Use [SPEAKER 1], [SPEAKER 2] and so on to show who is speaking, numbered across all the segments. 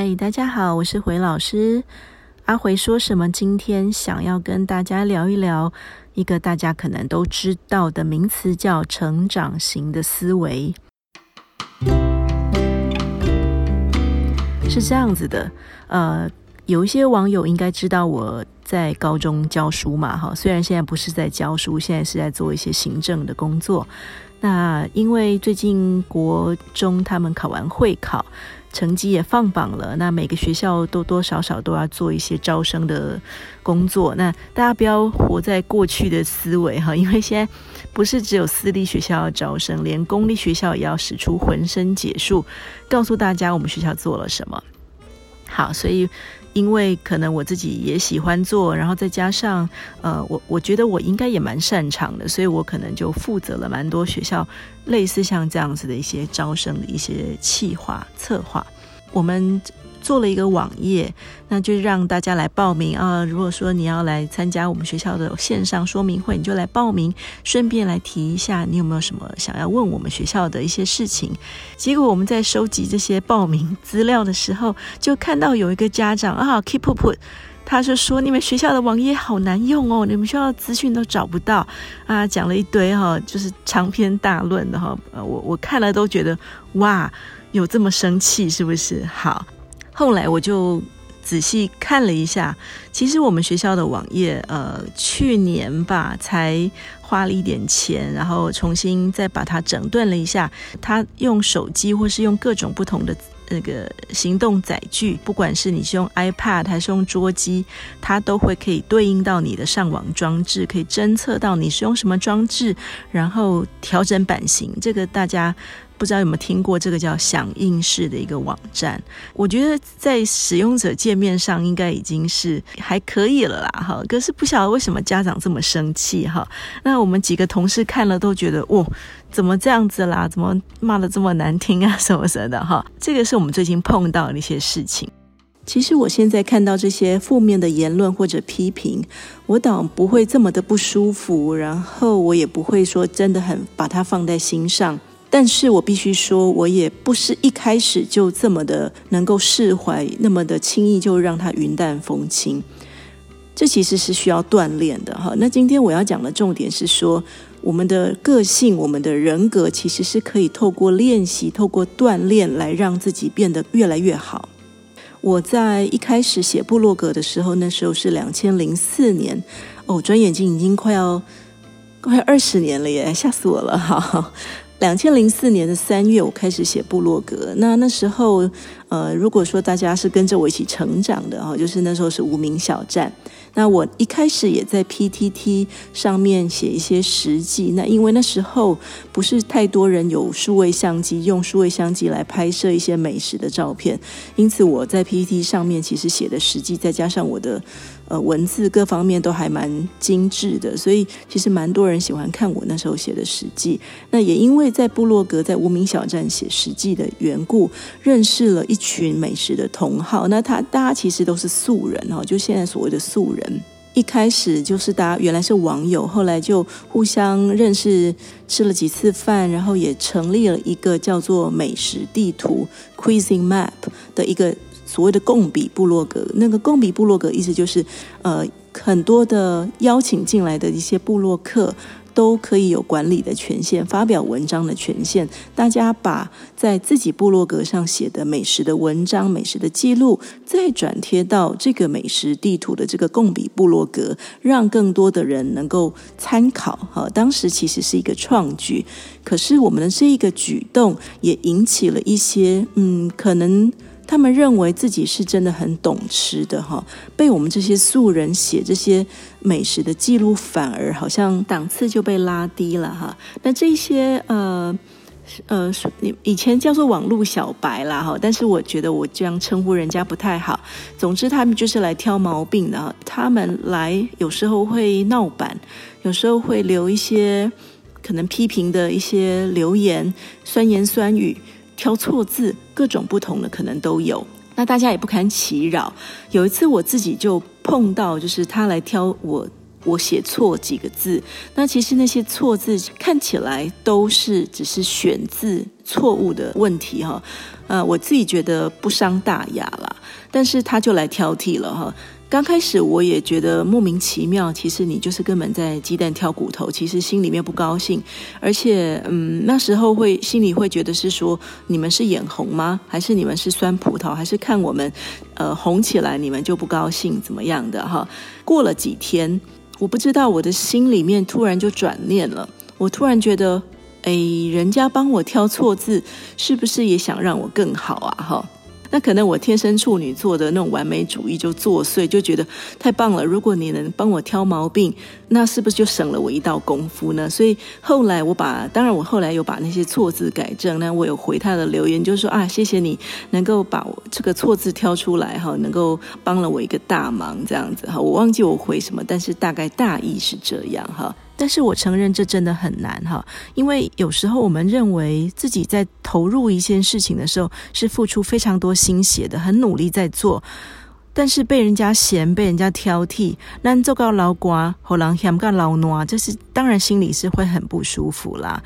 [SPEAKER 1] 嗨，大家好，我是回老师。阿回说什么？今天想要跟大家聊一聊一个大家可能都知道的名词，叫成长型的思维。是这样子的，呃，有一些网友应该知道我在高中教书嘛，哈，虽然现在不是在教书，现在是在做一些行政的工作。那因为最近国中他们考完会考。成绩也放榜了，那每个学校多多少少都要做一些招生的工作。那大家不要活在过去的思维哈，因为现在不是只有私立学校要招生，连公立学校也要使出浑身解数，告诉大家我们学校做了什么。好，所以。因为可能我自己也喜欢做，然后再加上呃，我我觉得我应该也蛮擅长的，所以我可能就负责了蛮多学校类似像这样子的一些招生的一些企划策划，我们。做了一个网页，那就让大家来报名啊！如果说你要来参加我们学校的线上说明会，你就来报名，顺便来提一下你有没有什么想要问我们学校的一些事情。结果我们在收集这些报名资料的时候，就看到有一个家长啊，keep put，他就说你们学校的网页好难用哦，你们学校的资讯都找不到啊，讲了一堆哈，就是长篇大论的哈，呃，我我看了都觉得哇，有这么生气是不是？好。后来我就仔细看了一下，其实我们学校的网页，呃，去年吧才花了一点钱，然后重新再把它整顿了一下。它用手机或是用各种不同的那个行动载具，不管是你是用 iPad 还是用桌机，它都会可以对应到你的上网装置，可以侦测到你是用什么装置，然后调整版型。这个大家。不知道有没有听过这个叫响应式的一个网站？我觉得在使用者界面上应该已经是还可以了啦，哈。可是不晓得为什么家长这么生气，哈。那我们几个同事看了都觉得，哦，怎么这样子啦？怎么骂得这么难听啊？什么什么的，哈。这个是我们最近碰到的一些事情。其实我现在看到这些负面的言论或者批评，我倒不会这么的不舒服，然后我也不会说真的很把它放在心上。但是我必须说，我也不是一开始就这么的能够释怀，那么的轻易就让它云淡风轻。这其实是需要锻炼的哈。那今天我要讲的重点是说，我们的个性、我们的人格，其实是可以透过练习、透过锻炼来让自己变得越来越好。我在一开始写部落格的时候，那时候是两千零四年，哦，转眼间已经快要快二十年了耶，吓死我了哈。两千零四年的三月，我开始写部落格。那那时候，呃，如果说大家是跟着我一起成长的哈，就是那时候是无名小站。那我一开始也在 PTT 上面写一些实记。那因为那时候不是太多人有数位相机，用数位相机来拍摄一些美食的照片，因此我在 PTT 上面其实写的实记，再加上我的。呃，文字各方面都还蛮精致的，所以其实蛮多人喜欢看我那时候写的实记。那也因为在部落格、在无名小站写实记的缘故，认识了一群美食的同好。那他大家其实都是素人哈，就现在所谓的素人。一开始就是大家原来是网友，后来就互相认识，吃了几次饭，然后也成立了一个叫做美食地图 （Cuisine Map） 的一个。所谓的共笔部落格，那个共笔部落格意思就是，呃，很多的邀请进来的一些部落客都可以有管理的权限，发表文章的权限。大家把在自己部落格上写的美食的文章、美食的记录，再转贴到这个美食地图的这个共笔部落格，让更多的人能够参考。哈，当时其实是一个创举，可是我们的这一个举动也引起了一些，嗯，可能。他们认为自己是真的很懂吃的哈，被我们这些素人写这些美食的记录，反而好像档次就被拉低了哈。那这些呃呃，以前叫做网络小白啦哈，但是我觉得我这样称呼人家不太好。总之，他们就是来挑毛病的。他们来有时候会闹板，有时候会留一些可能批评的一些留言，酸言酸语。挑错字，各种不同的可能都有。那大家也不堪其扰。有一次我自己就碰到，就是他来挑我，我写错几个字。那其实那些错字看起来都是只是选字错误的问题哈。呃，我自己觉得不伤大雅啦。但是他就来挑剔了哈。刚开始我也觉得莫名其妙，其实你就是根本在鸡蛋挑骨头，其实心里面不高兴，而且嗯，那时候会心里会觉得是说你们是眼红吗？还是你们是酸葡萄？还是看我们呃红起来你们就不高兴怎么样的哈？过了几天，我不知道我的心里面突然就转念了，我突然觉得，哎，人家帮我挑错字，是不是也想让我更好啊？哈。那可能我天生处女座的那种完美主义就作祟，就觉得太棒了。如果你能帮我挑毛病，那是不是就省了我一道功夫呢？所以后来我把，当然我后来有把那些错字改正。那我有回他的留言，就说啊，谢谢你能够把我这个错字挑出来哈，能够帮了我一个大忙这样子哈。我忘记我回什么，但是大概大意是这样哈。但是我承认这真的很难哈，因为有时候我们认为自己在投入一件事情的时候是付出非常多心血的，很努力在做，但是被人家嫌、被人家挑剔，那做个老瓜，后来嫌个老挪，这是当然心里是会很不舒服啦。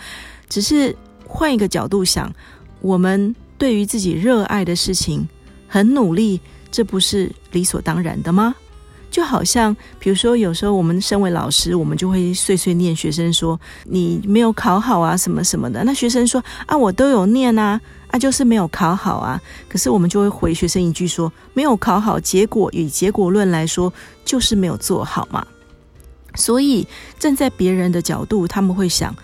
[SPEAKER 1] 只是换一个角度想，我们对于自己热爱的事情很努力，这不是理所当然的吗？就好像，比如说，有时候我们身为老师，我们就会碎碎念学生说：“你没有考好啊，什么什么的。”那学生说：“啊，我都有念啊，啊，就是没有考好啊。”可是我们就会回学生一句说：“没有考好，结果以结果论来说，就是没有做好嘛。”所以站在别人的角度，他们会想：“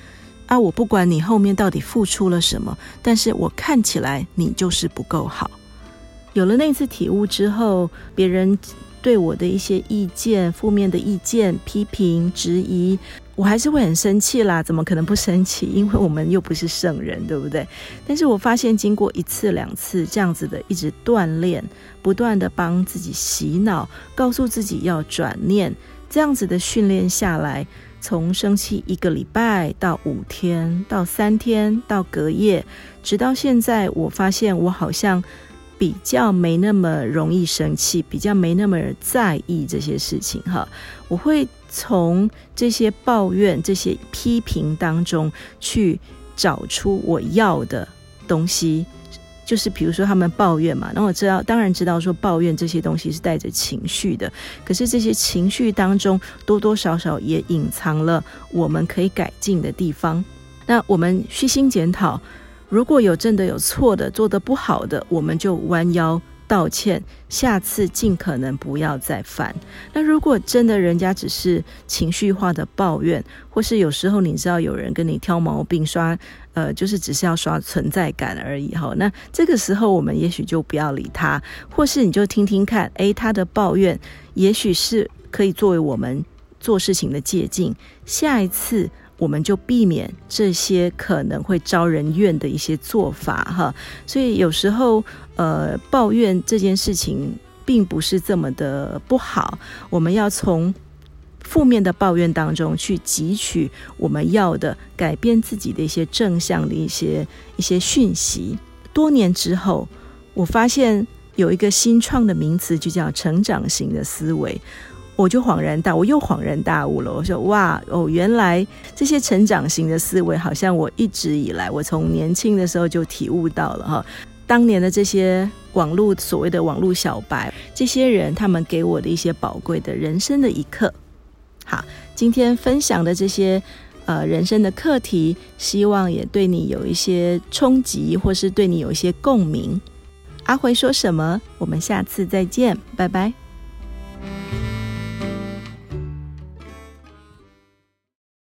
[SPEAKER 1] 啊，我不管你后面到底付出了什么，但是我看起来你就是不够好。”有了那次体悟之后，别人。对我的一些意见、负面的意见、批评、质疑，我还是会很生气啦。怎么可能不生气？因为我们又不是圣人，对不对？但是我发现，经过一次两次这样子的一直锻炼，不断的帮自己洗脑，告诉自己要转念，这样子的训练下来，从生气一个礼拜到五天，到三天，到隔夜，直到现在，我发现我好像。比较没那么容易生气，比较没那么在意这些事情哈。我会从这些抱怨、这些批评当中去找出我要的东西，就是比如说他们抱怨嘛，那我知道，当然知道说抱怨这些东西是带着情绪的，可是这些情绪当中多多少少也隐藏了我们可以改进的地方。那我们虚心检讨。如果有真的有错的，做得不好的，我们就弯腰道歉，下次尽可能不要再犯。那如果真的人家只是情绪化的抱怨，或是有时候你知道有人跟你挑毛病刷，呃，就是只是要刷存在感而已哈。那这个时候我们也许就不要理他，或是你就听听看，诶，他的抱怨也许是可以作为我们做事情的借鉴。下一次。我们就避免这些可能会招人怨的一些做法哈，所以有时候呃抱怨这件事情并不是这么的不好，我们要从负面的抱怨当中去汲取我们要的改变自己的一些正向的一些一些讯息。多年之后，我发现有一个新创的名词，就叫成长型的思维。我就恍然大，我又恍然大悟了。我说：“哇哦，原来这些成长型的思维，好像我一直以来，我从年轻的时候就体悟到了哈。当年的这些网络所谓的网络小白，这些人他们给我的一些宝贵的人生的一课。好，今天分享的这些呃人生的课题，希望也对你有一些冲击，或是对你有一些共鸣。阿回说什么？我们下次再见，拜拜。”